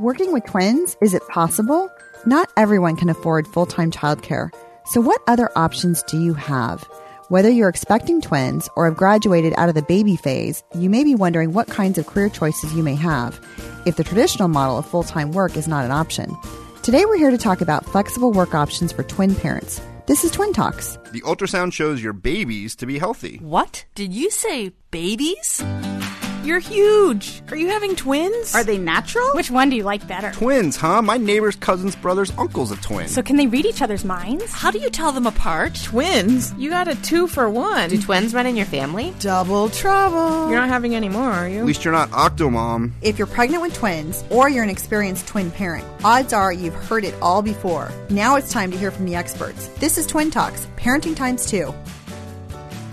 Working with twins, is it possible? Not everyone can afford full time childcare. So, what other options do you have? Whether you're expecting twins or have graduated out of the baby phase, you may be wondering what kinds of career choices you may have if the traditional model of full time work is not an option. Today, we're here to talk about flexible work options for twin parents. This is Twin Talks. The ultrasound shows your babies to be healthy. What? Did you say babies? You're huge. Are you having twins? Are they natural? Which one do you like better? Twins, huh? My neighbor's cousin's brother's uncle's a twin. So can they read each other's minds? How do you tell them apart? Twins? You got a two for one. Do twins run in your family? Double trouble. You're not having any more, are you? At least you're not Octomom. If you're pregnant with twins or you're an experienced twin parent, odds are you've heard it all before. Now it's time to hear from the experts. This is Twin Talks, Parenting Times 2.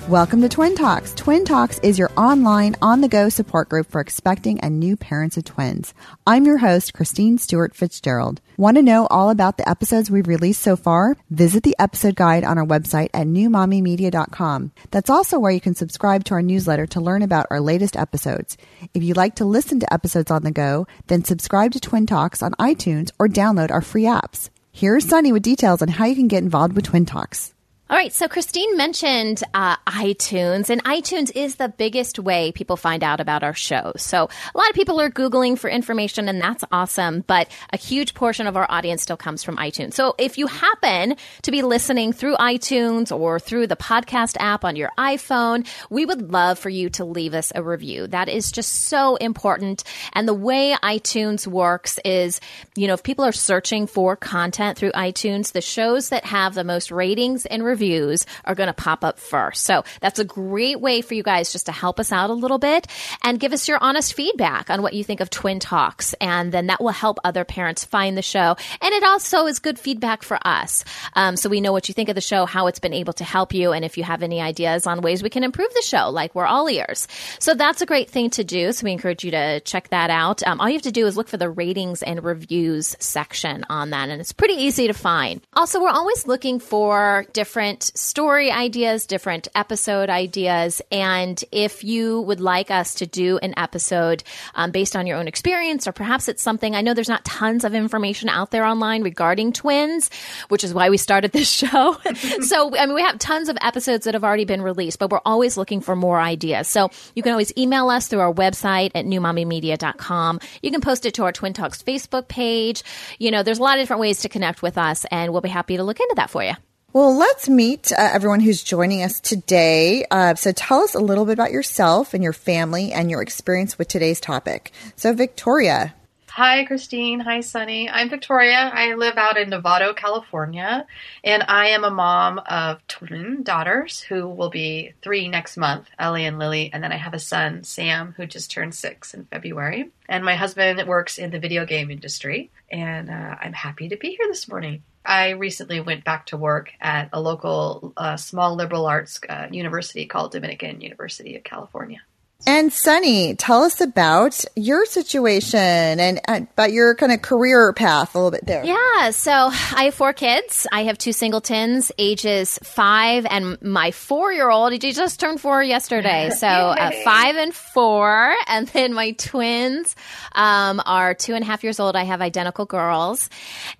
Welcome to Twin Talks. Twin Talks is your online, on the go support group for expecting and new parents of twins. I'm your host, Christine Stewart Fitzgerald. Want to know all about the episodes we've released so far? Visit the episode guide on our website at newmommymedia.com. That's also where you can subscribe to our newsletter to learn about our latest episodes. If you like to listen to episodes on the go, then subscribe to Twin Talks on iTunes or download our free apps. Here's Sunny with details on how you can get involved with Twin Talks. All right, so Christine mentioned uh, iTunes, and iTunes is the biggest way people find out about our show. So a lot of people are Googling for information, and that's awesome, but a huge portion of our audience still comes from iTunes. So if you happen to be listening through iTunes or through the podcast app on your iPhone, we would love for you to leave us a review. That is just so important. And the way iTunes works is, you know, if people are searching for content through iTunes, the shows that have the most ratings and reviews reviews are going to pop up first. So that's a great way for you guys just to help us out a little bit and give us your honest feedback on what you think of Twin Talks. And then that will help other parents find the show. And it also is good feedback for us. Um, so we know what you think of the show, how it's been able to help you, and if you have any ideas on ways we can improve the show, like we're all ears. So that's a great thing to do. So we encourage you to check that out. Um, all you have to do is look for the ratings and reviews section on that, and it's pretty easy to find. Also, we're always looking for different different story ideas, different episode ideas. And if you would like us to do an episode um, based on your own experience, or perhaps it's something, I know there's not tons of information out there online regarding twins, which is why we started this show. so, I mean, we have tons of episodes that have already been released, but we're always looking for more ideas. So you can always email us through our website at newmommymedia.com. You can post it to our Twin Talks Facebook page. You know, there's a lot of different ways to connect with us, and we'll be happy to look into that for you. Well, let's meet uh, everyone who's joining us today. Uh, so, tell us a little bit about yourself and your family and your experience with today's topic. So, Victoria. Hi, Christine. Hi, Sunny. I'm Victoria. I live out in Novato, California, and I am a mom of twin daughters who will be three next month, Ellie and Lily. And then I have a son, Sam, who just turned six in February. And my husband works in the video game industry, and uh, I'm happy to be here this morning. I recently went back to work at a local uh, small liberal arts uh, university called Dominican University of California. And Sunny, tell us about your situation and about your kind of career path a little bit there. Yeah, so I have four kids. I have two singletons, ages five, and my four year old, he just turned four yesterday. So uh, five and four. And then my twins um, are two and a half years old. I have identical girls.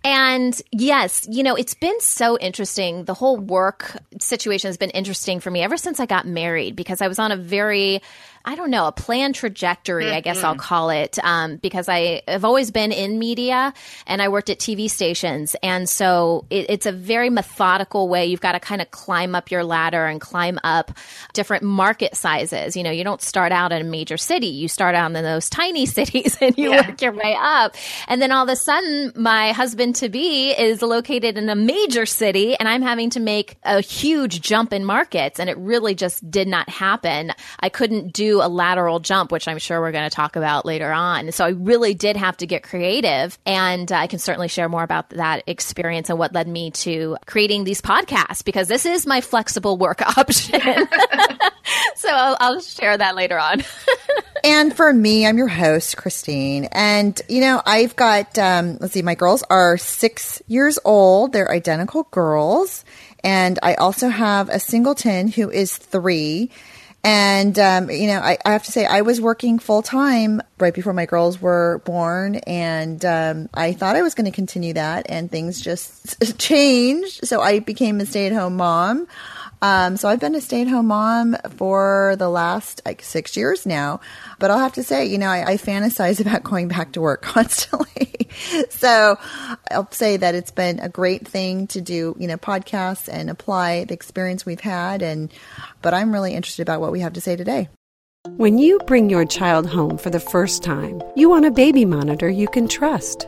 And yes, you know, it's been so interesting. The whole work situation has been interesting for me ever since I got married because I was on a very I don't know, a planned trajectory, mm-hmm. I guess I'll mm-hmm. call it, um, because I have always been in media and I worked at TV stations. And so it, it's a very methodical way. You've got to kind of climb up your ladder and climb up different market sizes. You know, you don't start out in a major city, you start out in those tiny cities and you yeah. work your way up. And then all of a sudden, my husband to be is located in a major city and I'm having to make a huge jump in markets. And it really just did not happen. I couldn't do a lateral jump, which I'm sure we're going to talk about later on. So I really did have to get creative. And uh, I can certainly share more about that experience and what led me to creating these podcasts because this is my flexible work option. so I'll, I'll share that later on. and for me, I'm your host, Christine. And, you know, I've got, um, let's see, my girls are six years old. They're identical girls. And I also have a singleton who is three. And, um, you know, I, I, have to say, I was working full time right before my girls were born. And um, I thought I was going to continue that. And things just changed. So I became a stay at home mom. Um, so I've been a stay at home mom for the last like six years now. But I'll have to say, you know, I, I fantasize about going back to work constantly. so I'll say that it's been a great thing to do, you know, podcasts and apply the experience we've had. And, but I'm really interested about what we have to say today. When you bring your child home for the first time, you want a baby monitor you can trust.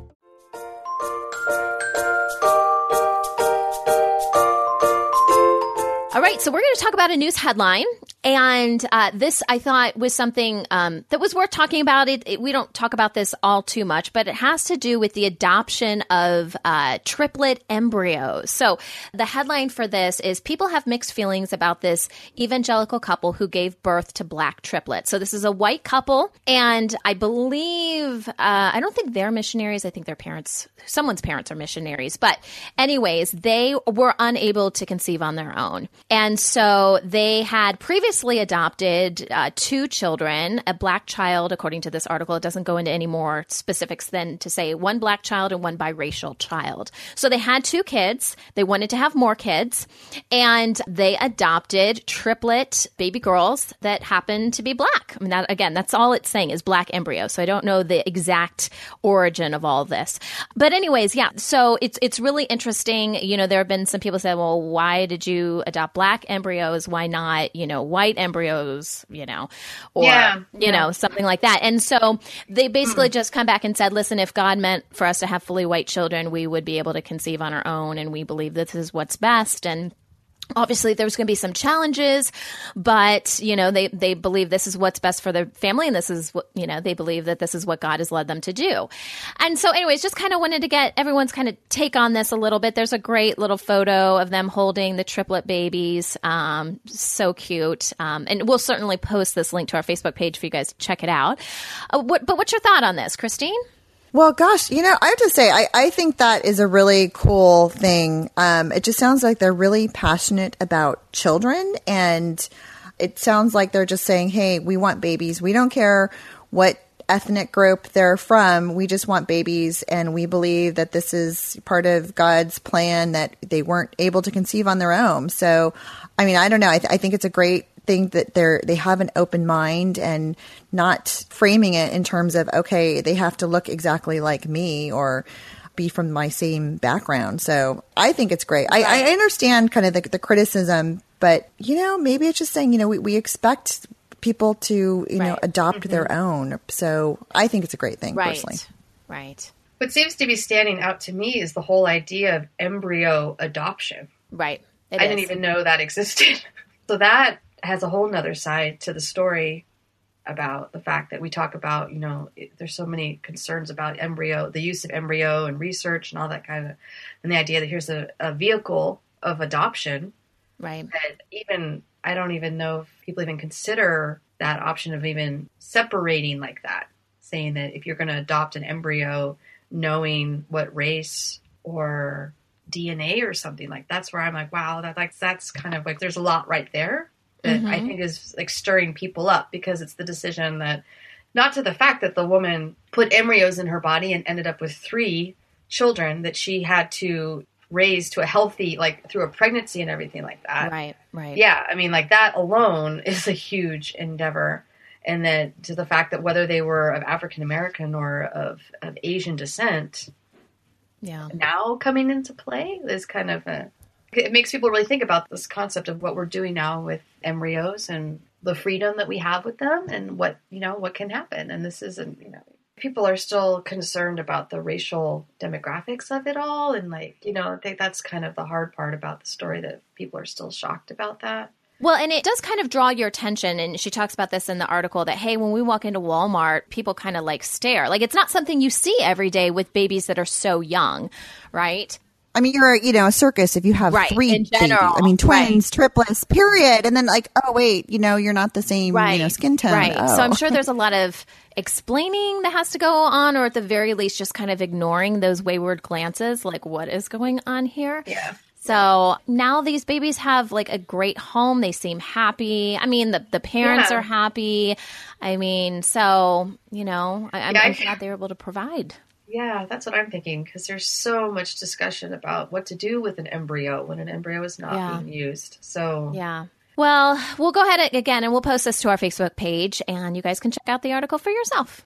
So we're going to talk about a news headline and uh, this, I thought, was something um, that was worth talking about. It, it, we don't talk about this all too much, but it has to do with the adoption of uh, triplet embryos. So, the headline for this is People have mixed feelings about this evangelical couple who gave birth to black triplets. So, this is a white couple, and I believe, uh, I don't think they're missionaries. I think their parents, someone's parents are missionaries. But, anyways, they were unable to conceive on their own. And so, they had previously previously adopted uh, two children, a black child, according to this article. It doesn't go into any more specifics than to say one black child and one biracial child. So they had two kids. They wanted to have more kids, and they adopted triplet baby girls that happened to be black. I mean, that, again, that's all it's saying is black embryo. So I don't know the exact origin of all this. But anyways, yeah. So it's it's really interesting. You know, there have been some people say, well, why did you adopt black embryos? Why not, you know, white embryos, you know, or, yeah, you yeah. know, something like that. And so they basically mm. just come back and said, listen, if God meant for us to have fully white children, we would be able to conceive on our own. And we believe this is what's best. And obviously there's going to be some challenges but you know they they believe this is what's best for their family and this is what you know they believe that this is what god has led them to do. And so anyways just kind of wanted to get everyone's kind of take on this a little bit. There's a great little photo of them holding the triplet babies um, so cute. Um, and we'll certainly post this link to our facebook page for you guys to check it out. Uh, what, but what's your thought on this christine well, gosh, you know, I have to say, I, I think that is a really cool thing. Um, it just sounds like they're really passionate about children. And it sounds like they're just saying, hey, we want babies. We don't care what ethnic group they're from. We just want babies. And we believe that this is part of God's plan that they weren't able to conceive on their own. So, I mean, I don't know. I, th- I think it's a great think that they're they have an open mind and not framing it in terms of okay they have to look exactly like me or be from my same background so i think it's great I, I, understand kind of the, the, criticism but you know maybe it's just saying you know we, we expect people to you right. know adopt mm-hmm. their own so i think it's a great thing right. personally right what seems to be standing out to me is the whole idea of embryo adoption right it I is. didn't even know that existed. so that has a whole nother side to the story about the fact that we talk about, you know, it, there's so many concerns about embryo, the use of embryo and research and all that kind of, and the idea that here's a, a vehicle of adoption. Right. That even, I don't even know if people even consider that option of even separating like that, saying that if you're going to adopt an embryo, knowing what race or DNA or something like that's where I'm like, wow, that like that's kind of like there's a lot right there that mm-hmm. I think is like stirring people up because it's the decision that not to the fact that the woman put embryos in her body and ended up with three children that she had to raise to a healthy like through a pregnancy and everything like that. Right, right. Yeah, I mean like that alone is a huge endeavor and that to the fact that whether they were of African American or of, of Asian descent, Yeah. now coming into play is kind of a it makes people really think about this concept of what we're doing now with embryos and the freedom that we have with them and what you know what can happen and this isn't you know people are still concerned about the racial demographics of it all and like you know that's kind of the hard part about the story that people are still shocked about that Well, and it does kind of draw your attention. And she talks about this in the article that, hey, when we walk into Walmart, people kind of like stare. Like it's not something you see every day with babies that are so young, right? I mean, you're you know a circus if you have Right, three in babies. general, I mean, twins, triplets, period. And then like, oh wait, you know, you're not the same, right. you know, skin tone. Right. Oh. So I'm oh. sure there's a lot of explaining that has to go on, or at the very least, just kind of ignoring those wayward glances, like what is going on here. Yeah. So now these babies have like a great home. They seem happy. I mean, the, the parents Yeah. are happy. I mean, so, you know, I, I'm, Yeah, I- I'm glad they were able to provide. Yeah, that's what I'm thinking because there's so much discussion about what to do with an embryo when an embryo is not Yeah. being used. So Yeah. Well, we'll go ahead again and we'll post this to our Facebook page and you guys can check out the article for yourself.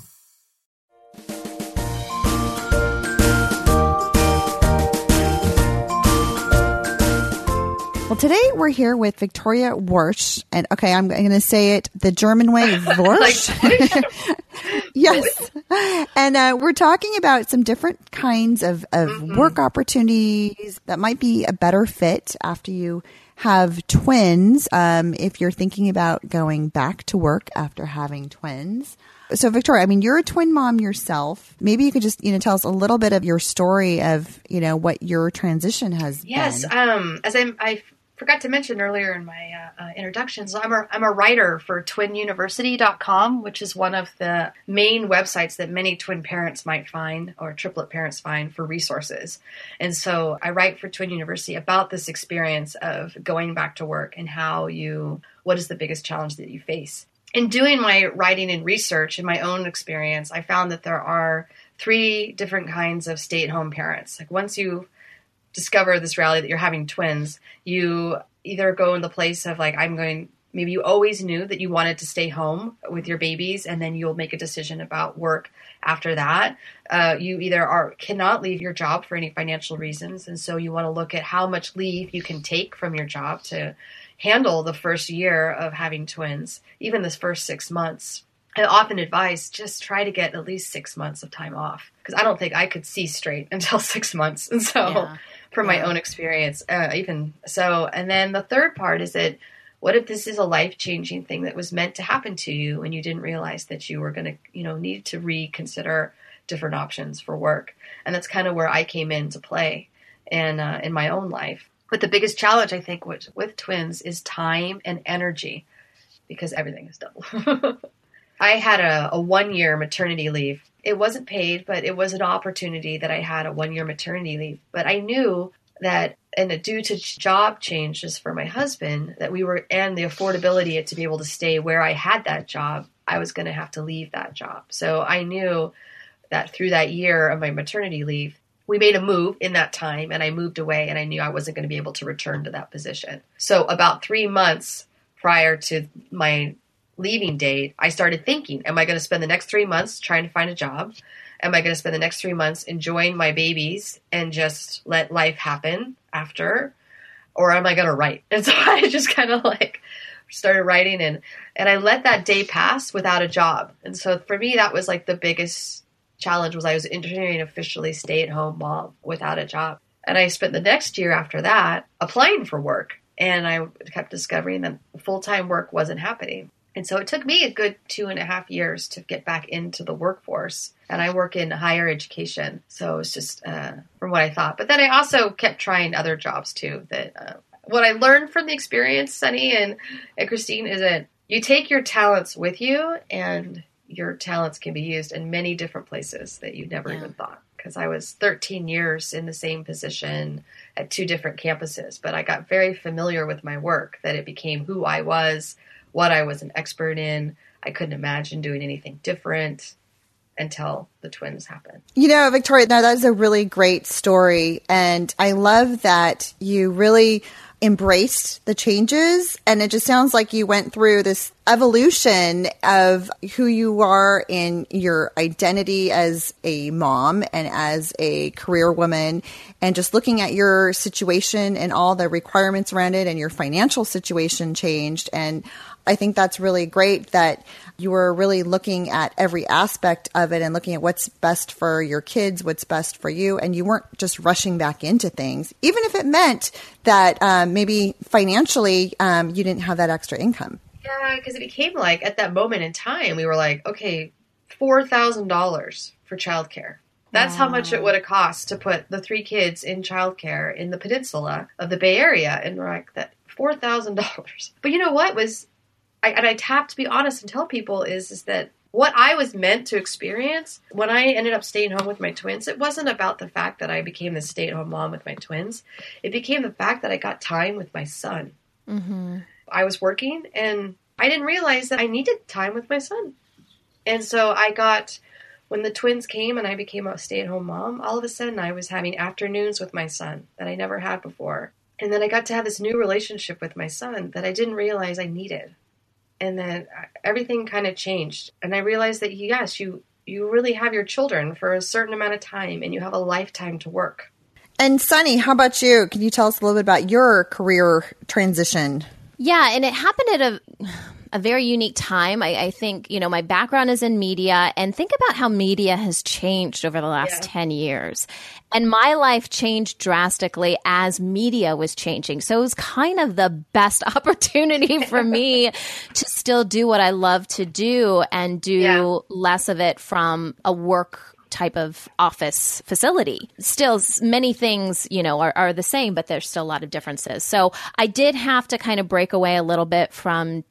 Well, today we're here with Victoria Worsch, and okay, I'm going to say it the German way, Worsch. yes, and uh, we're talking about some different kinds of, of work opportunities that might be a better fit after you have twins. Um, if you're thinking about going back to work after having twins. So, Victoria, I mean, you're a twin mom yourself. Maybe you could just, you know, tell us a little bit of your story of, you know, what your transition has yes, been. Yes. Um, as I, I forgot to mention earlier in my uh, uh, introductions, I'm a, I'm a writer for TwinUniversity.com, which is one of the main websites that many twin parents might find or triplet parents find for resources. And so I write for Twin University about this experience of going back to work and how you, what is the biggest challenge that you face. In doing my writing and research and my own experience, I found that there are three different kinds of stay at home parents. Like once you discover this reality that you're having twins, you either go in the place of like, I'm going, maybe you always knew that you wanted to stay home with your babies and then you'll make a decision about work after that. Uh, you either are cannot leave your job for any financial reasons. And so you want to look at how much leave you can take from your job to handle the first year of having twins, even this first six months. I often advise just try to get at least six months of time off because I don't think I could see straight until six months. And so, Yeah. From my own experience, uh, even so, and then the third part is that what if this is a life changing thing that was meant to happen to you and you didn't realize that you were going to, you know, need to reconsider different options for work? And that's kind of where I came into play in uh, in my own life. But the biggest challenge I think with, with twins is time and energy because everything is double. I had a, a one year maternity leave. It wasn't paid, but it was an opportunity that I had a one year maternity leave. But I knew that, and due to job changes for my husband, that we were, and the affordability to be able to stay where I had that job, I was going to have to leave that job. So I knew that through that year of my maternity leave, we made a move in that time and I moved away and I knew I wasn't going to be able to return to that position. So about three months prior to my leaving date, I started thinking, am I going to spend the next three months trying to find a job? Am I going to spend the next three months enjoying my babies and just let life happen after? Or am I going to write? And so I just kind of like started writing and, and I let that day pass without a job. And so for me, that was like the biggest challenge was I was entering officially stay at home mom without a job. And I spent the next year after that applying for work. And I kept discovering that full time work wasn't happening. And so it took me a good two and a half years to get back into the workforce. And I work in higher education. So it's just uh, from what I thought. But then I also kept trying other jobs too. That uh, what I learned from the experience, Sunny and, and Christine, is that you take your talents with you and your talents can be used in many different places that you never Yeah. even thought because I was 13 years in the same position at two different campuses. But I got very familiar with my work that it became who I was, what I was an expert in. I couldn't imagine doing anything different until the twins happened. You know, Victoria, now that is a really great story. And I love that you really embraced the changes. And it just sounds like you went through this evolution of who you are in your identity as a mom and as a career woman, and just looking at your situation and all the requirements around it, and your financial situation changed. And I think that's really great that you were really looking at every aspect of it and looking at what's best for your kids, what's best for you, and you weren't just rushing back into things, even if it meant that um, maybe financially um, you didn't have that extra income. Yeah, because it became like at that moment in time, we were like, okay, four thousand dollars for childcare. That's wow. how much it would have cost to put the three kids in childcare in the peninsula of the Bay Area, and we're like that four thousand dollars. But you know what was I, and I have to be honest and tell people is is that what I was meant to experience when I ended up staying home with my twins, it wasn't about the fact that I became the stay at home mom with my twins. It became the fact that I got time with my son. Mm-hmm. I was working and I didn't realize that I needed time with my son. And so I got, when the twins came and I became a stay at home mom, all of a sudden I was having afternoons with my son that I never had before. And then I got to have this new relationship with my son that I didn't realize I needed. And then uh, everything kind of changed. And i realized that yes you you really have your children for a certain amount of time and you have a lifetime to work. And sunny how about you? Can you tell us a little bit about your career transition yeah and it happened at a a very unique time. I, I, think, you know, my background is in media and think about how media has changed over the last yeah. 10 years. And my life changed drastically as media was changing. So it was kind of the best opportunity for me to still do what I love to do and do yeah. less of it from a work type of office facility. Still, many things, you know, are, are the same, but there's still a lot of differences. So I did have to kind of break away a little bit from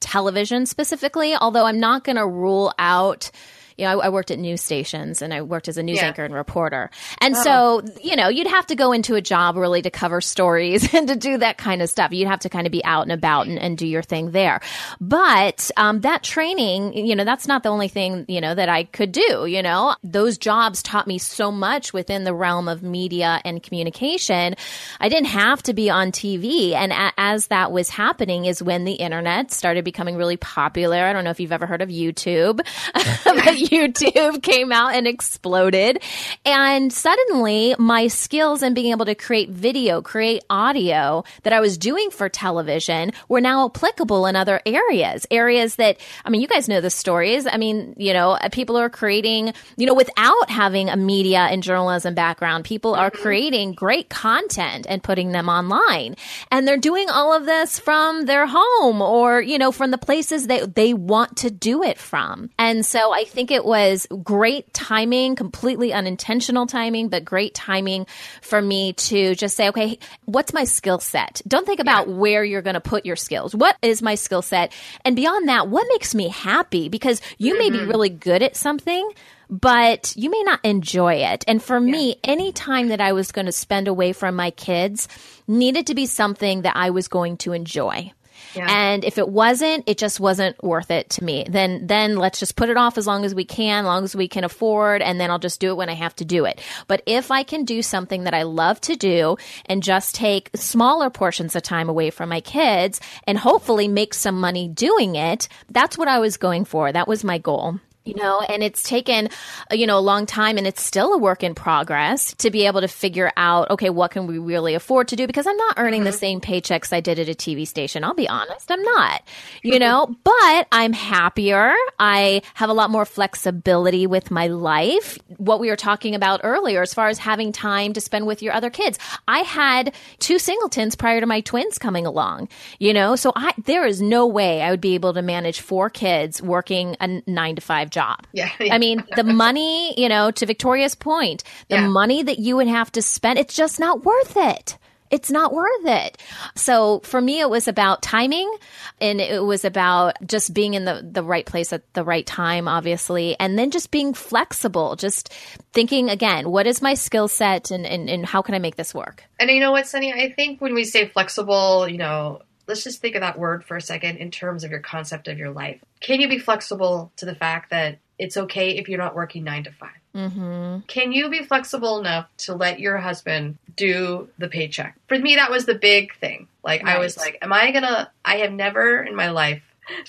television specifically, although I'm not going to rule out you know, I, I, worked at news stations and I worked as a news yeah. anchor and reporter. And oh. so, you know, you'd have to go into a job really to cover stories and to do that kind of stuff. You'd have to kind of be out and about and, and do your thing there. But um, that training, you know, that's not the only thing, you know, that I could do. You know, those jobs taught me so much within the realm of media and communication. I didn't have to be on TV. And a- as that was happening is when the internet started becoming really popular. I don't know if you've ever heard of YouTube, but YouTube came out and exploded. And suddenly my skills in being able to create video, create audio that I was doing for television were now applicable in other areas. Areas that, I mean, you guys know the stories. I mean, you know, people are creating, you know, without having a media and journalism background, people are mm-hmm. creating great content and putting them online. And they're doing all of this from their home or, you know, from the places that they want to do it from. And so I think it was great timing, completely unintentional timing, but great timing for me to just say, okay, what's my skill set? Don't think about yeah. where you're going to put your skills. What is my skill set? And beyond that, what makes me happy? Because you mm-hmm. may be mm-hmm. really good at something, but you may not enjoy it. And for yeah. me, any time that I was going to spend away from my kids needed to be something that I was going to enjoy. Yeah. And if it wasn't, it just wasn't worth it to me. Then, then let's just put it off as long as we can, long as we can afford, and then I'll just do it when I have to do it. But if I can do something that I love to do and just take smaller portions of time away from my kids and hopefully make some money doing it, that's what I was going for. That was my goal you know and it's taken you know a long time and it's still a work in progress to be able to figure out okay what can we really afford to do? Because i'm not earning mm-hmm. the same paychecks i did at a tv station. I'll be honest i'm not you know but i'm happier. I have a lot more flexibility with my life. What we were talking about earlier as far as having time to spend with your other kids. I had two singletons prior to my twins coming along you know so i there is no way i would be able to manage four kids working a nine to five job. Yeah. I mean, the money, you know, to Victoria's point, the yeah. money that you would have to spend, it's just not worth it. it's not worth it. So for me, it was about timing and it was about just being in the, the right place at the right time, obviously. And then just being flexible, just thinking again, what is my skill set and, and, and how can I make this work? And you know what, Sunny? I think when we say flexible, you know, let's just think of that word for a second in terms of your concept of your life. Can you be flexible to the fact that it's okay if you're not working nine to 5 Mm-hmm. Can you be flexible enough to let your husband do the paycheck? For me, that was the big thing. Like, I was like, am I gonna, I have never in my life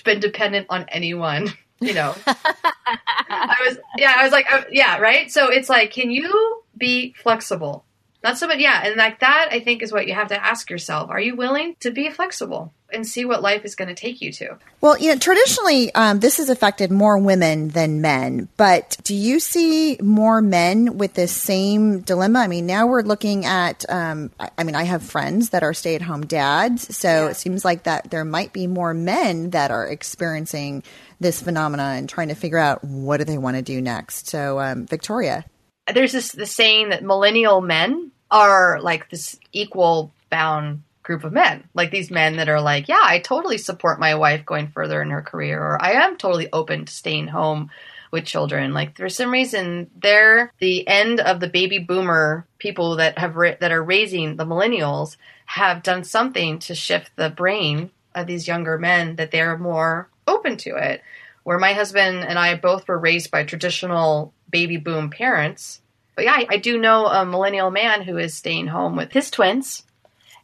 been dependent on anyone, you know? I was, yeah, I was like, uh, yeah, right? So it's like, can you be flexible? Not so much, yeah. And like that, I think is what you have to ask yourself. Are you willing to be flexible and see what life is going to take you to? Well, you know, traditionally, um, this has affected more women than men. But do you see more men with this same dilemma? I mean, now we're looking at. Um, I, I mean, I have friends that are stay-at-home dads, so it seems like that there might be more men that are experiencing this phenomena and trying to figure out what do they want to do next. So, um, Victoria. there's this the saying that millennial men are like this equal bound group of men like these men that are like yeah i totally support my wife going further in her career or i am totally open to staying home with children like for some reason they're the end of the baby boomer people that have ra- that are raising the millennials have done something to shift the brain of these younger men that they're more open to it where my husband and I both were raised by traditional baby boom parents. But yeah, I, I do know a millennial man who is staying home with his twins.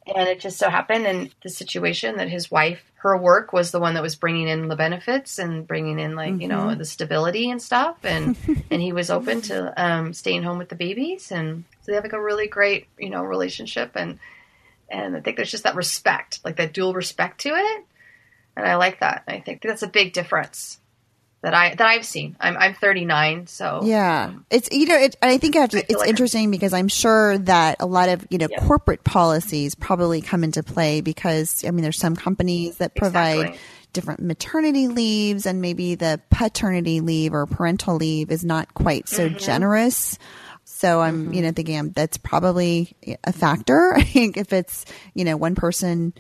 And it just so happened in the situation that his wife, her work was the one that was bringing in the benefits and bringing in like, you know, the stability and stuff. And, and he was open to um, staying home with the babies. And so they have like a really great, you know, relationship. And, and I think there's just that respect, like that dual respect to it. And I like that. I think that's a big difference that I that I've seen. I'm I'm 39, so Yeah, it's you know, it, I think I have to, it's like- interesting because I'm sure that a lot of you know Yeah. corporate policies probably come into play because I mean there's some companies that provide Exactly. different maternity leaves and maybe the paternity leave or parental leave is not quite so Mm-hmm. generous. So I'm you know thinking um, that's probably a factor. I think if it's you know one person,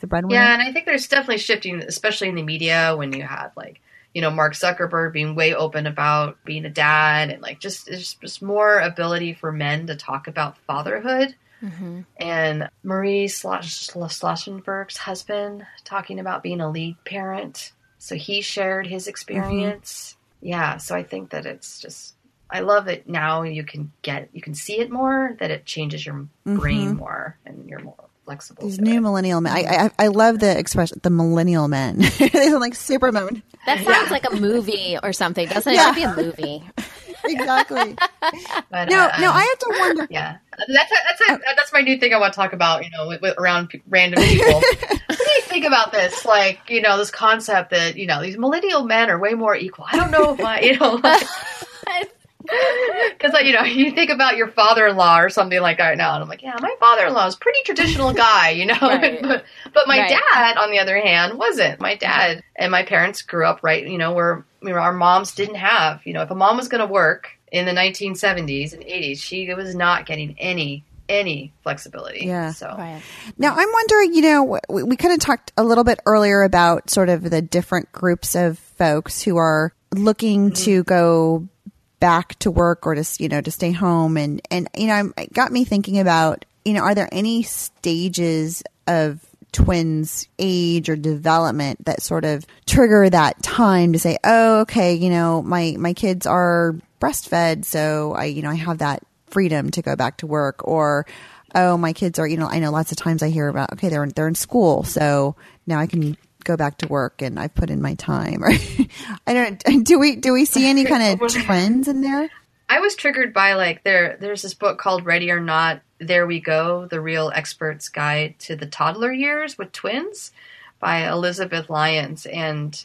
the breadwinner. Yeah, and I think there's definitely shifting, especially in the media, when you have like, you know, Mark Zuckerberg being way open about being a dad, and like just there's just more ability for men to talk about fatherhood. Mm-hmm. And Marie Schlossenberg's husband talking about being a lead parent, so he shared his experience. Mm-hmm. Yeah, so I think that it's just. I love it now. You can get, you can see it more. That it changes your brain mm-hmm. more, and you're more flexible. These new it. millennial men. I, I I love the expression, the millennial men. they sound like Superman. That sounds like a movie or something, doesn't it? Yeah. It should be a movie. exactly. But, No, uh, no, I have to wonder. Yeah, that's that's a, that's my new thing. I want to talk about. You know, with, with, around p- random people. what do you think about this? Like, you know, this concept that you know these millennial men are way more equal. I don't know if I, you know, because like, you know, you think about your father-in-law or something like that now, and I'm like, yeah, my father-in-law is a pretty traditional guy, you know. Right. but, but my Right. dad, on the other hand, wasn't. My dad and my parents grew up right, you know, where you know, our moms didn't have, you know, if a mom was going to work in the 1970s and 80s, she was not getting any any flexibility. Yeah. So Right. Now, I'm wondering, you know, we, we kind of talked a little bit earlier about sort of the different groups of folks who are looking mm-hmm. to go back to work or to, you know, to stay home. And, and, you know, it got me thinking about, you know, are there any stages of twins age or development that sort of trigger that time to say, oh, okay, you know, my, my kids are breastfed. So I, you know, I have that freedom to go back to work or, oh, my kids are, you know, I know lots of times I hear about, okay, they're, they're in school. So now I can go back to work and I've put in my time. Or I don't, do we, do we see any kind of trends in there? I was triggered by like there there's this book called Ready or Not, There We Go, The Real Expert's Guide to the Toddler Years with Twins by Elizabeth Lyons. And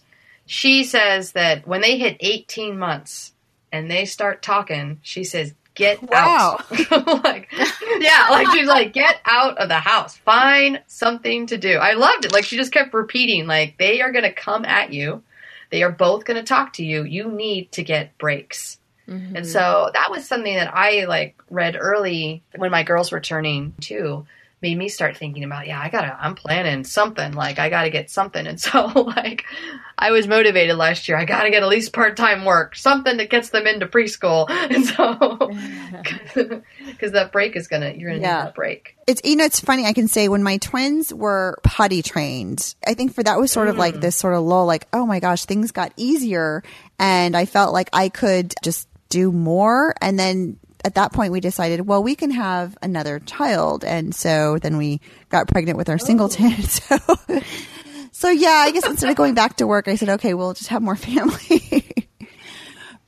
she says that when they hit 18 months and they start talking, she says, get Wow. out. like, yeah, like she's like, get out of the house. Find something to do. I loved it. Like she just kept repeating, like, they are going to come at you. They are both going to talk to you. You need to get breaks. And mm-hmm. so that was something that I like read early when my girls were turning two. Made me start thinking about, yeah, I gotta, I'm planning something. Like, I gotta get something. And so, like, I was motivated last year. I gotta get at least part time work, something that gets them into preschool. And so, because that break is gonna, you're gonna Yeah. need that break. It's you know it's funny I can say when my twins were potty trained I think for that was sort of like mm. this sort of lull like oh my gosh things got easier and I felt like I could just do more and then at that point we decided well we can have another child. And so then we got pregnant with our singleton oh. so so yeah I guess instead of going back to work I said okay we'll just have more family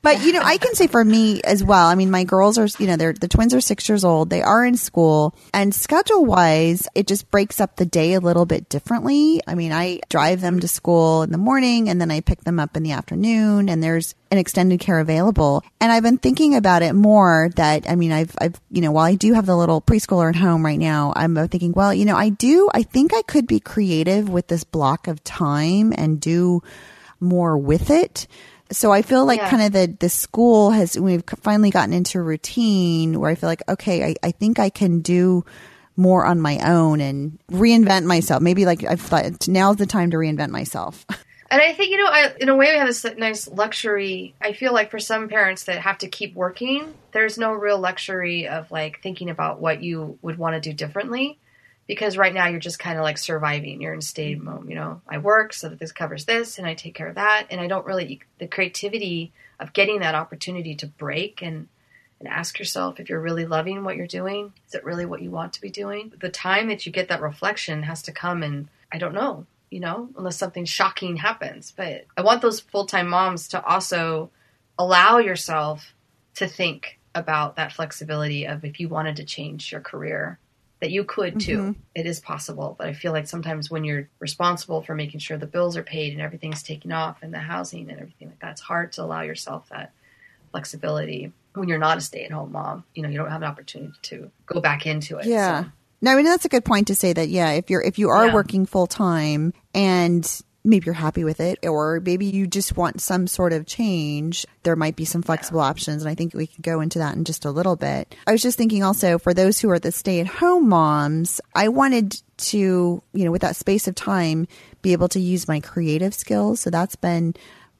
But you know, I can say for me as well. I mean, my girls are, you know, they're the twins are six years old. They are in school, and schedule wise, it just breaks up the day a little bit differently. I mean, I drive them to school in the morning, and then I pick them up in the afternoon, and there's an extended care available. And I've been thinking about it more. That I mean, I've, I've, you know, while I do have the little preschooler at home right now, I'm thinking, well, you know, I do. I think I could be creative with this block of time and do more with it. So I feel like Yeah. kind of the, the school has, we've finally gotten into a routine where I feel like, okay, I, I think I can do more on my own and reinvent myself. Maybe like I've thought now's the time to reinvent myself. And I think, you know, I, in a way, we have this nice luxury. I feel like for some parents that have to keep working, there's no real luxury of like thinking about what you would want to do differently. Because right now you're just kind of like surviving. You're in stay mode. Mm-hmm. You know, I work so that this covers this and I take care of that. And I don't really, the creativity of getting that opportunity to break and, and ask yourself if you're really loving what you're doing. Is it really what you want to be doing? The time that you get that reflection has to come and I don't know, you know, unless something shocking happens. But I want those full time moms to also allow yourself to think about that flexibility of if you wanted to change your career, that you could too. Mm-hmm. It is possible. But I feel like sometimes when you're responsible for making sure the bills are paid and everything's taken off and the housing and everything like that, it's hard to allow yourself that flexibility when you're not a stay at home mom. You know, you don't have an opportunity to go back into it. Yeah. So, No, I mean that's a good point to say that. Yeah, if you're if you are Yeah. working full time and maybe you're happy with it, or maybe you just want some sort of change, there might be some flexible options, and I think we can go into that in just a little bit. I was just thinking also for those who are the stay at home moms, I wanted to you know with that space of time be able to use my creative skills. So that's been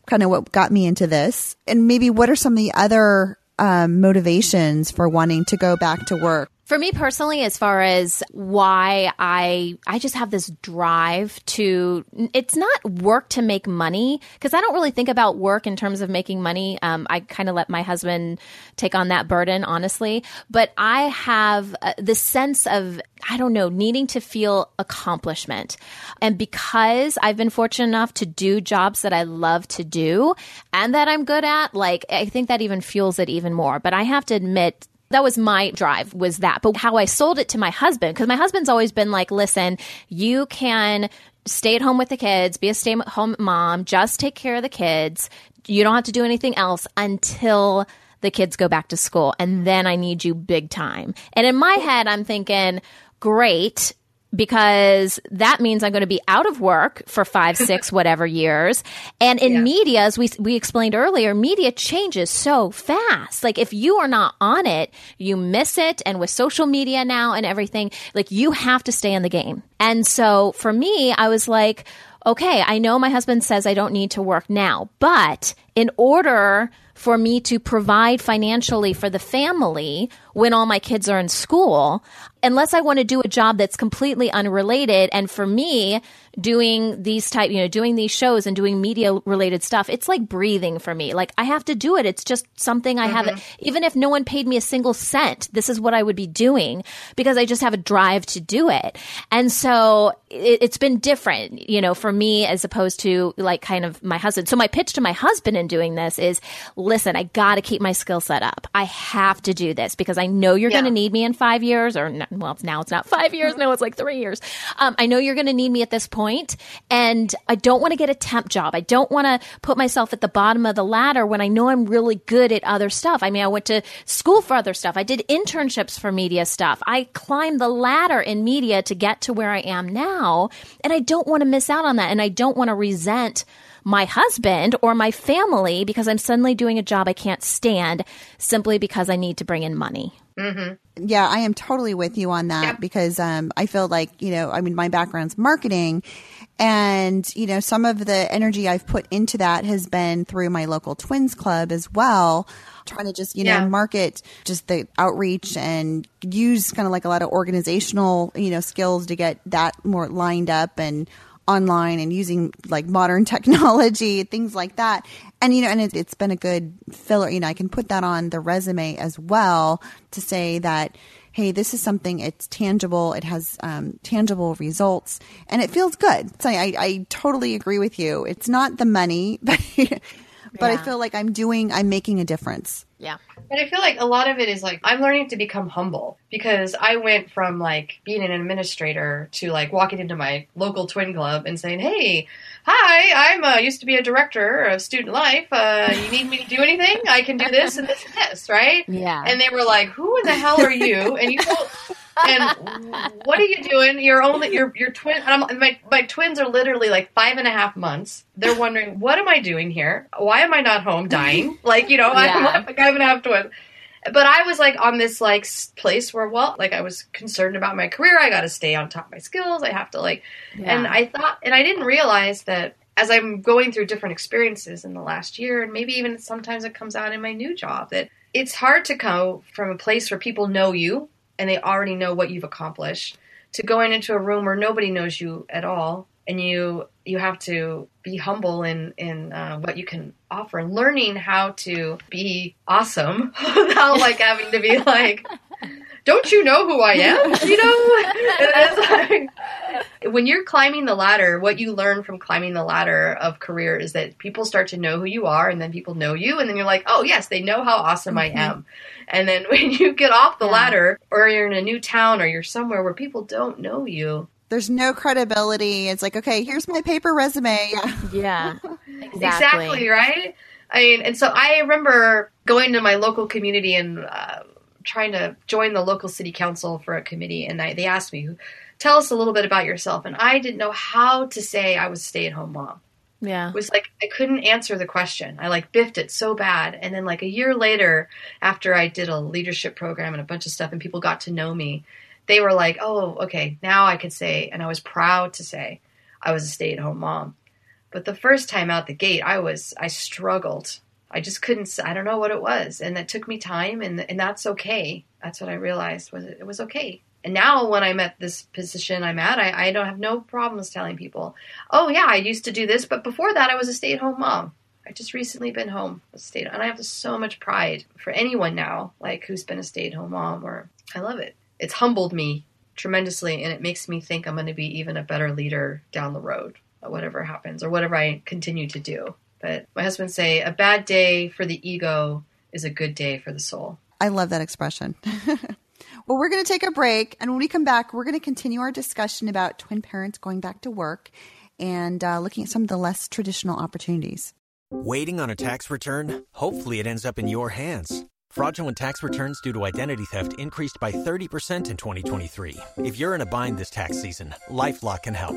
kind of what got me into this, and maybe what are some of the other um, motivations for wanting to go back to work. For me personally, as far as why I I just have this drive to it's not work to make money because I don't really think about work in terms of making money. Um, I kind of let my husband take on that burden, honestly. But I have uh, the sense of I don't know needing to feel accomplishment, and because I've been fortunate enough to do jobs that I love to do and that I'm good at, like I think that even fuels it even more. But I have to admit that was my drive was that. But how i sold it to my husband because my husband's always been like listen you can stay at home with the kids be a stay at home mom just take care of the kids. You don't have to do anything else until the kids go back to school and then i need you big time. And in my head i'm thinking great because that means I'm going to be out of work for five, six, whatever years. And in media, as we, we explained earlier, media changes so fast. Like if you are not on it, you miss it. And with social media now and everything, like you have to stay in the game. And so for me, I was like, okay, I know my husband says I don't need to work now, but in order for me to provide financially for the family when all my kids are in school, unless I want to do a job that's completely unrelated, and for me, doing these type, you know, doing these shows and doing media related stuff, it's like breathing for me. Like I have to do it. It's just something I have, mm-hmm. even if no one paid me a single cent, this is what I would be doing because I just have a drive to do it. And so it, it's been different, you know, for me as opposed to like kind of my husband. So my pitch to my husband in doing this is, listen, I got to keep my skill set up. I have to do this because I know you're going to need me in five years or well, now it's not five years. No, it's like three years. Um, I know you're going to need me at this point, and I don't want to get a temp job. I don't want to put myself at the bottom of the ladder when I know I'm really good at other stuff. I mean, I went to school for other stuff. I did internships for media stuff. I climbed the ladder in media to get to where I am now, and I don't want to miss out on that. And I don't want to resent my husband or my family because I'm suddenly doing a job I can't stand simply because I need to bring in money. Mm-hmm. Yeah, I am totally with you on that Yep. because um, I feel like, you know, I mean, my background's marketing. And, you know, some of the energy I've put into that has been through my local twins club as well, trying to just, you know, market just the outreach and use kind of like a lot of organizational, you know, skills to get that more lined up and online and using like modern technology, things like that. And, you know, and it, it's been a good filler. You know, I can put that on the resume as well to say that, hey, this is something, it's tangible, it has um, tangible results, and it feels good. So I, I totally agree with you. It's not the money, but, but I feel like I'm doing, I'm making a difference. Yeah. But I feel like a lot of it is like I'm learning to become humble because I went from like being an administrator to like walking into my local twin club and saying, "Hey, hi, I'm uh, used to be a director of student life. Uh, you need me to do anything? I can do this and this and this, right?" Yeah. And they were like, "Who in the hell are you?" And you don't. And what are you doing? You're only your your twin. And I'm, my my twins are literally like five and a half months. They're wondering, what am I doing here? Why am I not home dying? Like you know, I'm Yeah. like five and a half twins. But I was like on this like place where, well, like I was concerned about my career. I got to stay on top of my skills. I have to like, and I thought, and I didn't realize that as I'm going through different experiences in the last year, and maybe even sometimes it comes out in my new job, that it's hard to go from a place where people know you and they already know what you've accomplished to going into a room where nobody knows you at all and you you have to be humble in in uh, what you can offer learning how to be awesome without like having to be like don't you know who I am? You know, it's like, when you're climbing the ladder, what you learn from climbing the ladder of career is that people start to know who you are, and then people know you, and then you're like, oh yes, they know how awesome I am. And then when you get off the Yeah. ladder, or you're in a new town, or you're somewhere where people don't know you, There's no credibility. It's like, okay, here's my paper resume. Yeah. Yeah. Exactly. Exactly, right? I mean, and so I remember going to my local community and uh, trying to join the local city council for a committee, and I, they asked me, "Tell us a little bit about yourself." And I didn't know how to say I was a stay-at-home mom. Yeah. It was like I couldn't answer the question. I like biffed it so bad, and then like a year later, after I did a leadership program and a bunch of stuff, and people got to know me, they were like, "Oh, okay, now I could say," and I was proud to say I was a stay-at-home mom. But the first time out the gate, I was I struggled. I just couldn't. I don't know what it was, and that took me time, and and that's okay. That's what I realized was it was okay. And now when I'm at this position I'm at, I, I don't have no problems telling people, oh yeah, I used to do this, but before that I was a stay-at-home mom. I just recently been home, a stay, and I have so much pride for anyone now, like who's been a stay-at-home mom. Or I love it. It's humbled me tremendously, and it makes me think I'm going to be even a better leader down the road, whatever happens or whatever I continue to do. But my husband say a bad day for the ego is a good day for the soul. I love that expression. well, we're going to take a break. And when we come back, we're going to continue our discussion about twin parents going back to work and uh, looking at some of the less traditional opportunities. Waiting on a tax return? Hopefully, it ends up in your hands. Fraudulent tax returns due to identity theft increased by 30% in 2023. If you're in a bind this tax season, LifeLock can help.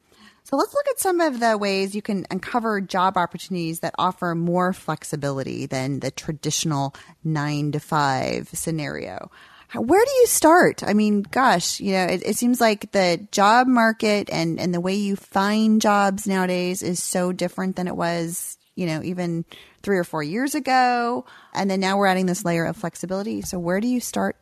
So let's look at some of the ways you can uncover job opportunities that offer more flexibility than the traditional nine to five scenario. Where do you start? I mean, gosh, you know, it, it seems like the job market and, and the way you find jobs nowadays is so different than it was, you know, even three or four years ago. And then now we're adding this layer of flexibility. So where do you start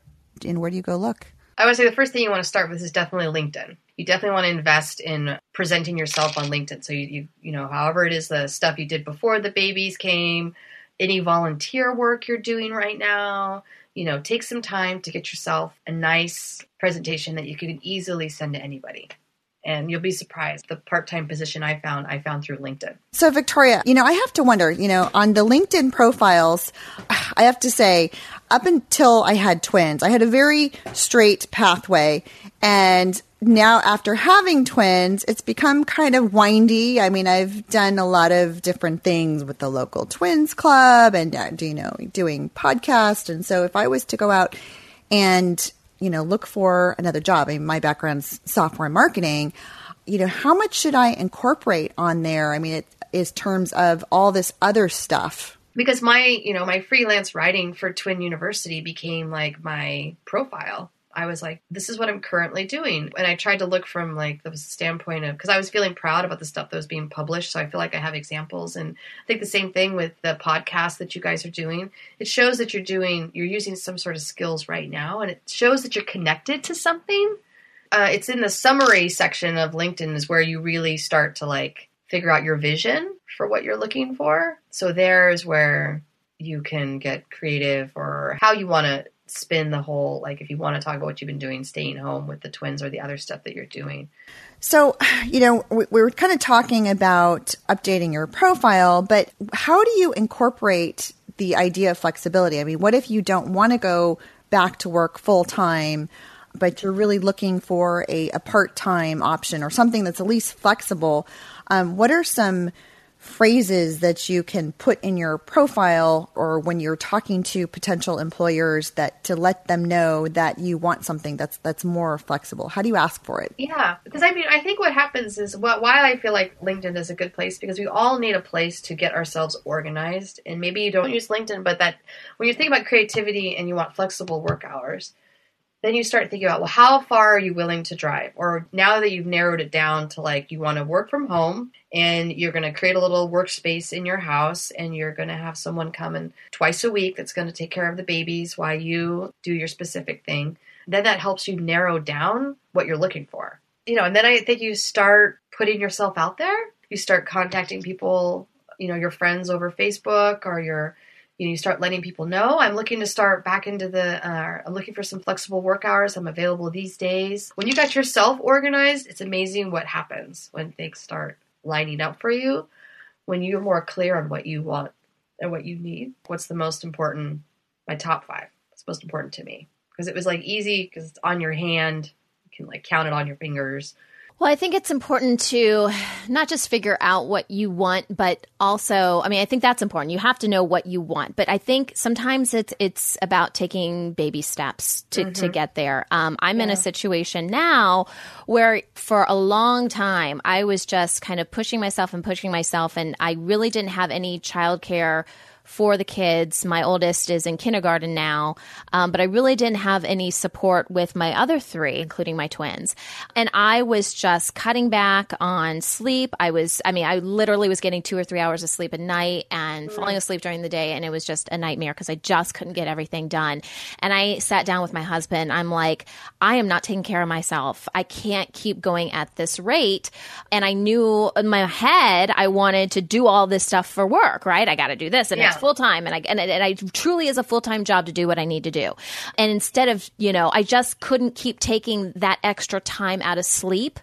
and where do you go look? I would say the first thing you want to start with is definitely LinkedIn. You definitely want to invest in presenting yourself on LinkedIn. So you, you, you know, however it is the stuff you did before the babies came, any volunteer work you're doing right now, you know, take some time to get yourself a nice presentation that you can easily send to anybody. And you'll be surprised. The part time position I found, I found through LinkedIn. So, Victoria, you know, I have to wonder, you know, on the LinkedIn profiles, I have to say, up until I had twins, I had a very straight pathway. And now after having twins, it's become kind of windy. I mean, I've done a lot of different things with the local twins club and, uh, you know, doing podcast. And so if I was to go out and, you know, look for another job, I mean, my background's software marketing, you know, how much should I incorporate on there? I mean, it is terms of all this other stuff because my you know my freelance writing for Twiniversity became like my profile I was like, this is what I'm currently doing. And I tried to look from like the standpoint of, because I was feeling proud about the stuff that was being published. So I feel like I have examples. And I think the same thing with the podcast that you guys are doing. It shows that you're doing, you're using some sort of skills right now. And it shows that you're connected to something. Uh, it's in the summary section of LinkedIn is where you really start to like figure out your vision for what you're looking for. So there's where you can get creative or how you want to spin the whole like if you want to talk about what you've been doing staying home with the twins or the other stuff that you're doing. So you know we, we were kind of talking about updating your profile but how do you incorporate the idea of flexibility? I mean what if you don't want to go back to work full time but you're really looking for a, a part-time option or something that's at least flexible? Um, what are some phrases that you can put in your profile or when you're talking to potential employers that to let them know that you want something that's that's more flexible. How do you ask for it? Yeah because i mean i think what happens is what why i feel like linkedin is a good place because we all need a place to get ourselves organized and maybe you don't use linkedin but that when you think about creativity and you want flexible work hours then you start thinking about well how far are you willing to drive? Or now that you've narrowed it down to like you want to work from home and you're going to create a little workspace in your house and you're going to have someone come in twice a week that's going to take care of the babies while you do your specific thing then that helps you narrow down what you're looking for. You know and then i think you start putting yourself out there. You start contacting people you know your friends over facebook or your you know, you start letting people know I'm looking to start back into the. Uh, I'm looking for some flexible work hours. I'm available these days. When you got yourself organized, it's amazing what happens when things start lining up for you. When you're more clear on what you want and what you need. What's the most important? My top five. What's most important to me? Because it was like easy because it's on your hand. You can like count it on your fingers. Well, I think it's important to not just figure out what you want, but also, I mean, I think that's important. You have to know what you want, but I think sometimes it's it's about taking baby steps to mm-hmm. to get there. Um, I'm yeah. in a situation now where, for a long time, I was just kind of pushing myself and pushing myself, and I really didn't have any childcare for the kids. My oldest is in kindergarten now, um, but I really didn't have any support with my other three, including my twins. And I was just cutting back on sleep. I was, I mean, I literally was getting two or three hours of sleep a night and falling asleep during the day. And it was just a nightmare because I just couldn't get everything done. And I sat down with my husband. I'm like, I am not taking care of myself. I can't keep going at this rate. And I knew in my head, I wanted to do all this stuff for work, right? I got to do this and yeah. Full time and I, and, and I truly is a full time job to do what I need to do. And instead of, you know, I just couldn't keep taking that extra time out of sleep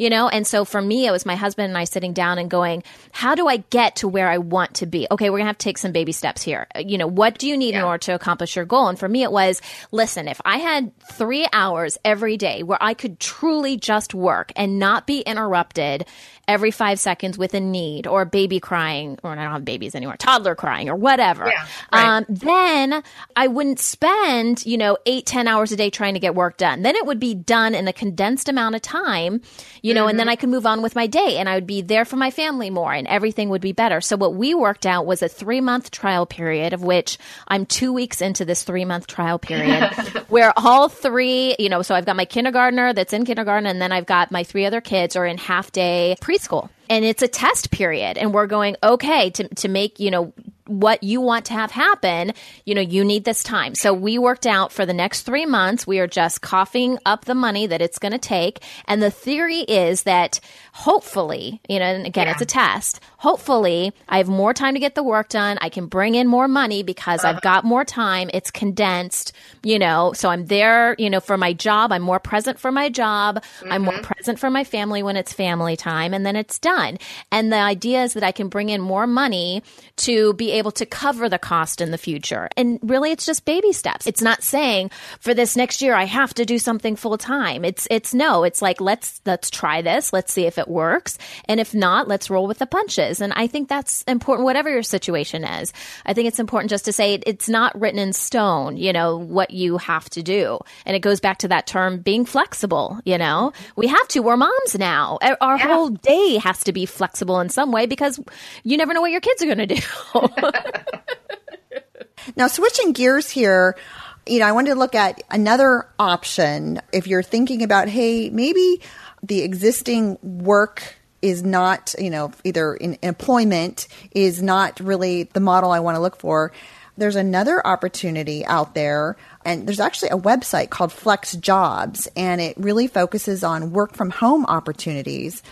you know? And so for me, it was my husband and I sitting down and going, how do I get to where I want to be? Okay, we're gonna have to take some baby steps here. You know, what do you need yeah. in order to accomplish your goal? And for me, it was, listen, if I had three hours every day where I could truly just work and not be interrupted every five seconds with a need or a baby crying, or I don't have babies anymore, toddler crying or whatever, yeah, right. um, then I wouldn't spend, you know, eight, ten hours a day trying to get work done. Then it would be done in a condensed amount of time, you know, mm-hmm. and then mm-hmm. I could move on with my day and I would be there for my family more and everything would be better. So what we worked out was a three month trial period of which I'm two weeks into this three month trial period where all three, you know, so I've got my kindergartner that's in kindergarten and then I've got my three other kids are in half day preschool and it's a test period and we're going okay to, to make you know what you want to have happen, you know, you need this time. So we worked out for the next three months, we are just coughing up the money that it's going to take. And the theory is that hopefully, you know, and again, yeah. it's a test. Hopefully, I have more time to get the work done. I can bring in more money because. I've got more time. It's condensed, you know, so I'm there, you know, for my job. I'm more present for my job. Mm-hmm. I'm more mm-hmm. present for my family when it's family time and then it's done. And the idea is that I can bring in more money to be able to cover the cost in the future. And really, it's just baby steps. It's not saying for this next year, I have to do something full time. It's, it's no, it's like, let's, let's try this. Let's see if it works. And if not, let's roll with the punches. And I think that's important, whatever your situation is. I think it's important just to say it's not written in stone, you know, what you have to do. And it goes back to that term being flexible, you know, we have to. We're moms now. Our yeah. whole day has to be flexible in some way because you never know what your kids are going to do. now, switching gears here, you know, I wanted to look at another option if you're thinking about, hey, maybe the existing work is not, you know, either in employment is not really the model I want to look for. There's another opportunity out there, and there's actually a website called FlexJobs, and it really focuses on work from home opportunities.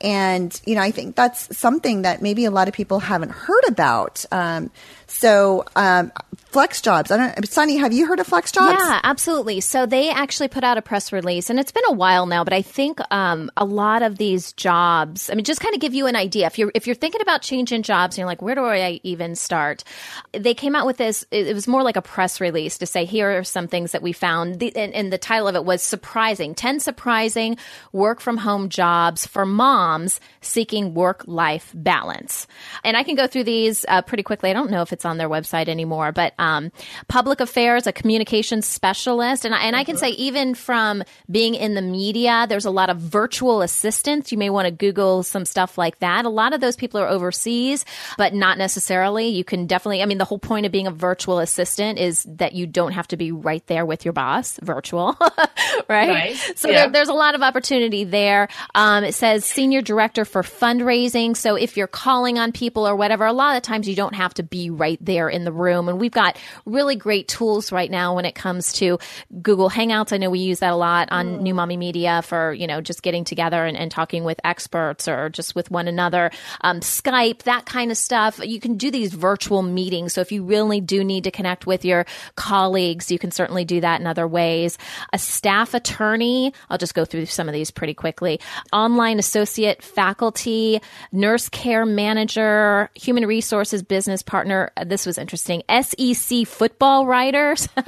And, you know, I think that's something that maybe a lot of people haven't heard about. Um, so, um, FlexJobs. I don't, Sunny, have you heard of FlexJobs? Yeah, absolutely. So they actually put out a press release, and it's been a while now, but I think um, a lot of these jobs. I mean, just kind of give you an idea. If you're if you're thinking about changing jobs, and you're like, where do I even start? They came out with this. It was more like a press release to say, here are some things that we found, the, and, and the title of it was "Surprising: Ten Surprising Work from Home Jobs for Moms Seeking Work Life Balance." And I can go through these uh, pretty quickly. I don't know if it's on their website anymore, but um, public affairs, a communications specialist. And, I, and I can say, even from being in the media, there's a lot of virtual assistants. You may want to Google some stuff like that. A lot of those people are overseas, but not necessarily. You can definitely, I mean, the whole point of being a virtual assistant is that you don't have to be right there with your boss, virtual, right? right? So yeah. there, there's a lot of opportunity there. Um, it says senior director for fundraising. So if you're calling on people or whatever, a lot of times you don't have to be right there in the room. And we've got really great tools right now when it comes to Google Hangouts. I know we use that a lot on mm. New Mommy Media for, you know, just getting together and, and talking with experts or just with one another. Um, Skype, that kind of stuff. You can do these virtual meetings. So if you really do need to connect with your colleagues, you can certainly do that in other ways. A staff attorney, I'll just go through some of these pretty quickly. Online associate faculty, nurse care manager, human resources business partner. Uh, this was interesting. SEC football writers.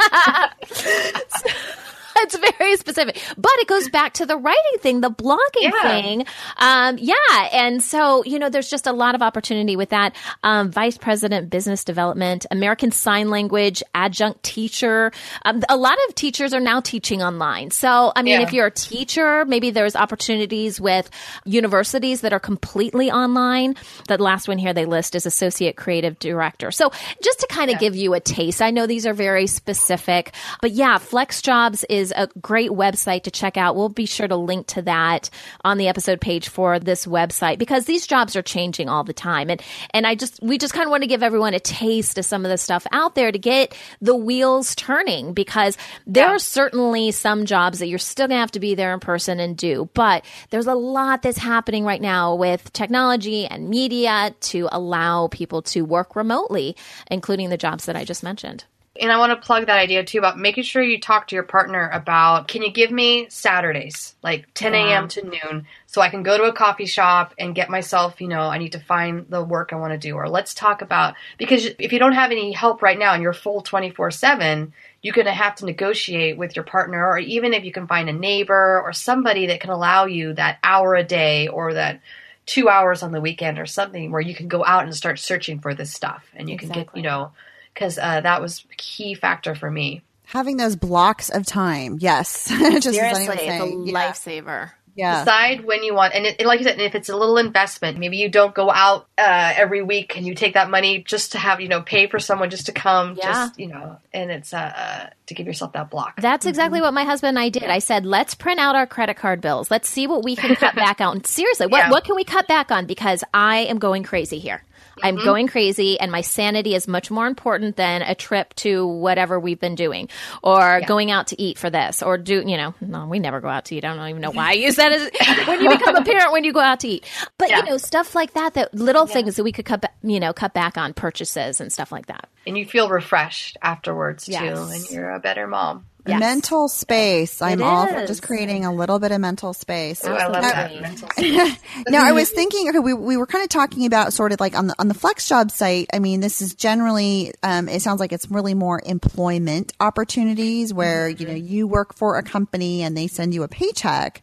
it's very specific, but it goes back to the writing thing, the blogging yeah. thing. Um, yeah. And so, you know, there's just a lot of opportunity with that. Um, Vice President Business Development, American Sign Language, adjunct teacher. Um, a lot of teachers are now teaching online. So, I mean, yeah. if you're a teacher, maybe there's opportunities with universities that are completely online. The last one here they list is Associate Creative Director. So just to kind of yeah. give you a taste, I know these are very specific, but yeah, FlexJobs is is a great website to check out. We'll be sure to link to that on the episode page for this website because these jobs are changing all the time. And, and I just, we just kind of want to give everyone a taste of some of the stuff out there to get the wheels turning because there yeah. are certainly some jobs that you're still going to have to be there in person and do. But there's a lot that's happening right now with technology and media to allow people to work remotely, including the jobs that I just mentioned. And I want to plug that idea too about making sure you talk to your partner about can you give me Saturdays, like 10 a.m. to noon, so I can go to a coffee shop and get myself, you know, I need to find the work I want to do. Or let's talk about, because if you don't have any help right now and you're full 24 7, you're going to have to negotiate with your partner, or even if you can find a neighbor or somebody that can allow you that hour a day or that two hours on the weekend or something where you can go out and start searching for this stuff and you exactly. can get, you know, because uh, that was a key factor for me. Having those blocks of time, yes, Just seriously, it's a yeah. lifesaver. Yeah. Decide when you want, and it, like you said, if it's a little investment, maybe you don't go out uh, every week and you take that money just to have you know pay for someone just to come, yeah. just you know, and it's uh, to give yourself that block. That's mm-hmm. exactly what my husband and I did. I said, let's print out our credit card bills. Let's see what we can cut back on. Seriously, what yeah. what can we cut back on? Because I am going crazy here. I'm Mhm. going crazy and my sanity is much more important than a trip to whatever we've been doing or going out to eat for this or do, you know, no, we never go out to eat. I don't even know why I use that as when you become a parent when you go out to eat. But, you know, stuff like that, that little things that we could cut, you know, cut back on purchases and stuff like that. And you feel refreshed afterwards too, and you're a better mom. Mental space. I'm It all for just creating a little bit of mental space. Ooh, I love Now- that. Mental now I was thinking, okay, we, we were kind of talking about sort of like on the on the flex job site. I mean, this is generally, um, it sounds like it's really more employment opportunities where you know you work for a company and they send you a paycheck.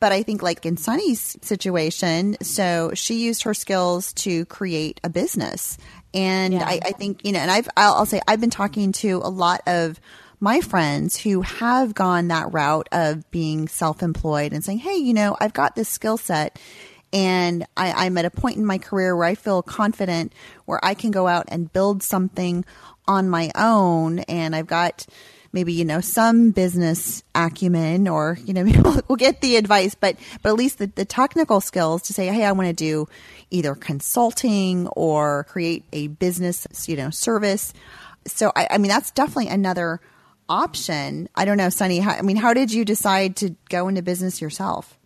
But I think like in Sunny's situation, so she used her skills to create a business, and I, I think you know, and I've I'll, I'll say I've been talking to a lot of my friends who have gone that route of being self-employed and saying, "Hey, you know, I've got this skill set." And I, I'm at a point in my career where I feel confident where I can go out and build something on my own. And I've got maybe, you know, some business acumen or, you know, we'll, we'll get the advice, but, but at least the, the technical skills to say, Hey, I want to do either consulting or create a business, you know, service. So, I, I mean, that's definitely another option. I don't know, Sunny. How, I mean, how did you decide to go into business yourself?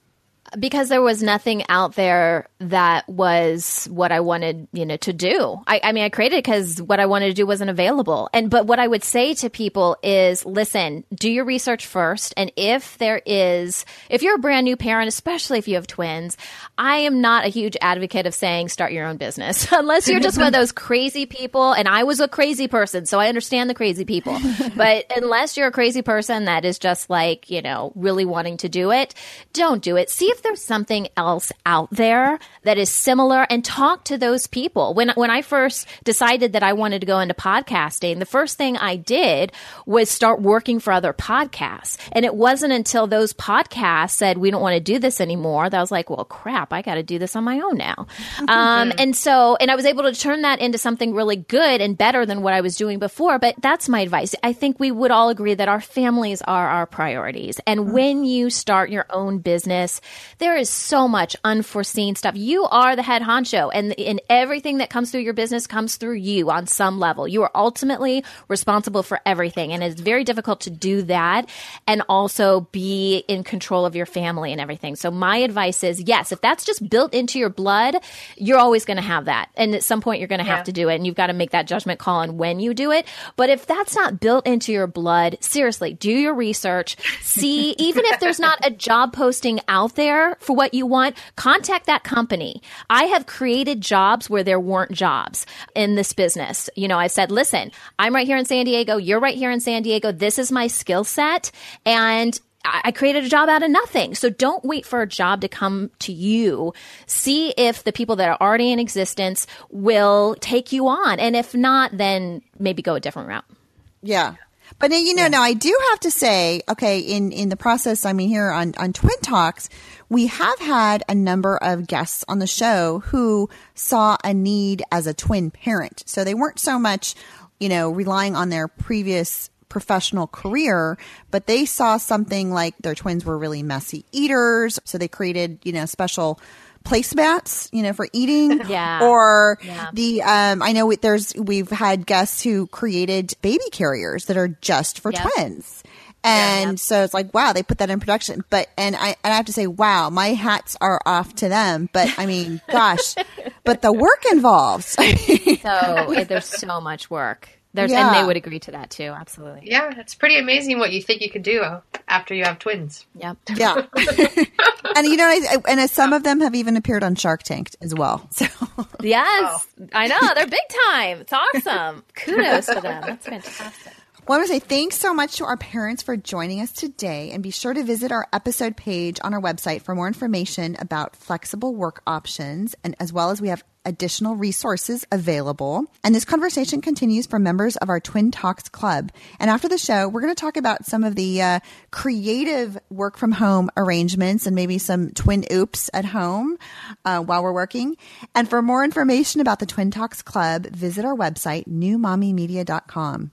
Because there was nothing out there that was what I wanted, you know, to do. I, I mean, I created it because what I wanted to do wasn't available. And but what I would say to people is, listen, do your research first, and if there is, if you're a brand new parent, especially if you have twins, I am not a huge advocate of saying start your own business unless you're just one of those crazy people. And I was a crazy person, so I understand the crazy people. but unless you're a crazy person that is just like you know really wanting to do it, don't do it. See if there's something else out there that is similar and talk to those people. When when I first decided that I wanted to go into podcasting, the first thing I did was start working for other podcasts. And it wasn't until those podcasts said we don't want to do this anymore that I was like, well, crap, I got to do this on my own now. Um, and so, and I was able to turn that into something really good and better than what I was doing before. But that's my advice. I think we would all agree that our families are our priorities. And when you start your own business, there is so much unforeseen stuff. You are the head honcho, and in everything that comes through your business comes through you on some level. You are ultimately responsible for everything, and it's very difficult to do that and also be in control of your family and everything. So my advice is, yes, if that's just built into your blood, you're always going to have that, and at some point you're going to have to do it, and you've got to make that judgment call on when you do it. But if that's not built into your blood, seriously, do your research. See, even if there's not a job posting out there for what you want, contact that company. I have created jobs where there weren't jobs in this business. You know, I said, listen, I'm right here in San Diego. You're right here in San Diego. This is my skill set. And I I created a job out of nothing. So don't wait for a job to come to you. See if the people that are already in existence will take you on. And if not, then maybe go a different route. Yeah. But you know, now I do have to say, okay, in in the process, I mean, here on on Twin Talks, we have had a number of guests on the show who saw a need as a twin parent. So they weren't so much, you know, relying on their previous professional career, but they saw something like their twins were really messy eaters, so they created, you know, special placemats, you know, for eating. Yeah. Or Yeah. the um I know there's we've had guests who created baby carriers that are just for Yep. twins. And so it's like, wow, they put that in production. But and I and I have to say, wow, my hats are off to them. But I mean, gosh, but the work involves. So there's so much work. There's, and they would agree to that too. Absolutely. Yeah, it's pretty amazing what you think you could do after you have twins. Yep. yeah. and you know, I, and uh, some of them have even appeared on Shark Tank as well. So Yes. I know. They're big time. It's awesome. Kudos to them. That's fantastic. Well, I want to say thanks so much to our parents for joining us today. And be sure to visit our episode page on our website for more information about flexible work options. And as well as we have additional resources available. And this conversation continues for members of our Twin Talks Club. And after the show, we're going to talk about some of the uh, creative work from home arrangements and maybe some twin oops at home uh, while we're working. And for more information about the Twin Talks Club, visit our website, newmommymedia.com.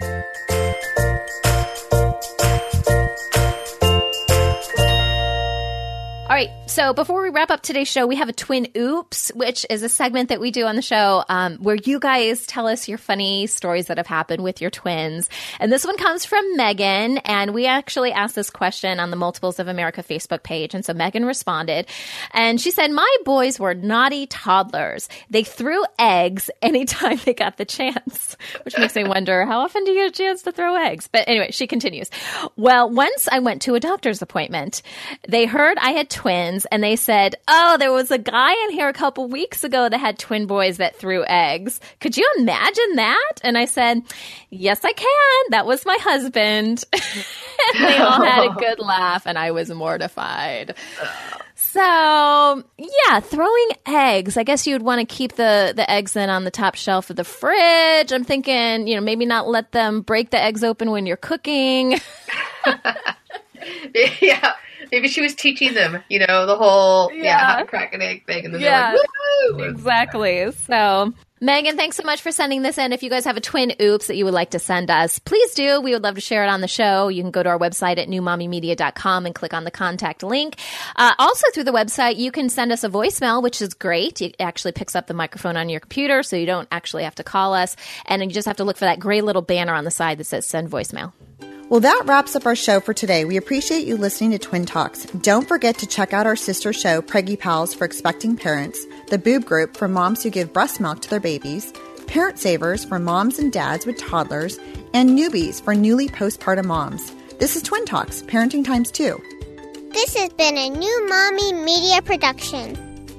Thank you. All right. So before we wrap up today's show, we have a twin oops, which is a segment that we do on the show um, where you guys tell us your funny stories that have happened with your twins. And this one comes from Megan. And we actually asked this question on the Multiples of America Facebook page. And so Megan responded and she said, My boys were naughty toddlers. They threw eggs anytime they got the chance, which makes me wonder how often do you get a chance to throw eggs? But anyway, she continues. Well, once I went to a doctor's appointment, they heard I had twins and they said, Oh, there was a guy in here a couple weeks ago that had twin boys that threw eggs. Could you imagine that? And I said, Yes, I can. That was my husband. And they all had a good laugh and I was mortified. So yeah, throwing eggs. I guess you would want to keep the the eggs then on the top shelf of the fridge. I'm thinking, you know, maybe not let them break the eggs open when you're cooking. yeah. Maybe she was teaching them, you know, the whole yeah, Yeah. how to crack an egg thing, and then Yeah. they're like, "Woohoo!" Exactly. So, Megan, thanks so much for sending this in. If you guys have a twin oops that you would like to send us, please do. We would love to share it on the show. You can go to our website at newmommymedia.com and click on the contact link. Uh, also, through the website, you can send us a voicemail, which is great. It actually picks up the microphone on your computer, so you don't actually have to call us. And you just have to look for that gray little banner on the side that says send voicemail. Well, that wraps up our show for today. We appreciate you listening to Twin Talks. Don't forget to check out our sister show, Preggy Pals for Expecting Parents, the Boob Group for moms who give breast milk to their babies, Parent Savers for moms and dads with toddlers, and Newbies for newly postpartum moms. This is Twin Talks, Parenting Times 2. This has been a new Mommy Media production.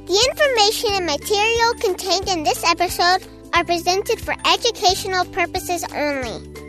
The information and material contained in this episode are presented for educational purposes only.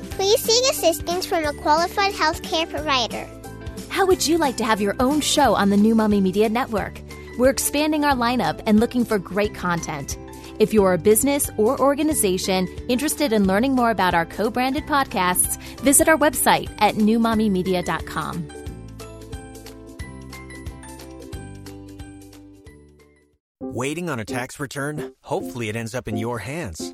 please seek assistance from a qualified healthcare provider. How would you like to have your own show on the New Mommy Media Network? We're expanding our lineup and looking for great content. If you're a business or organization interested in learning more about our co branded podcasts, visit our website at newmommymedia.com. Waiting on a tax return? Hopefully, it ends up in your hands.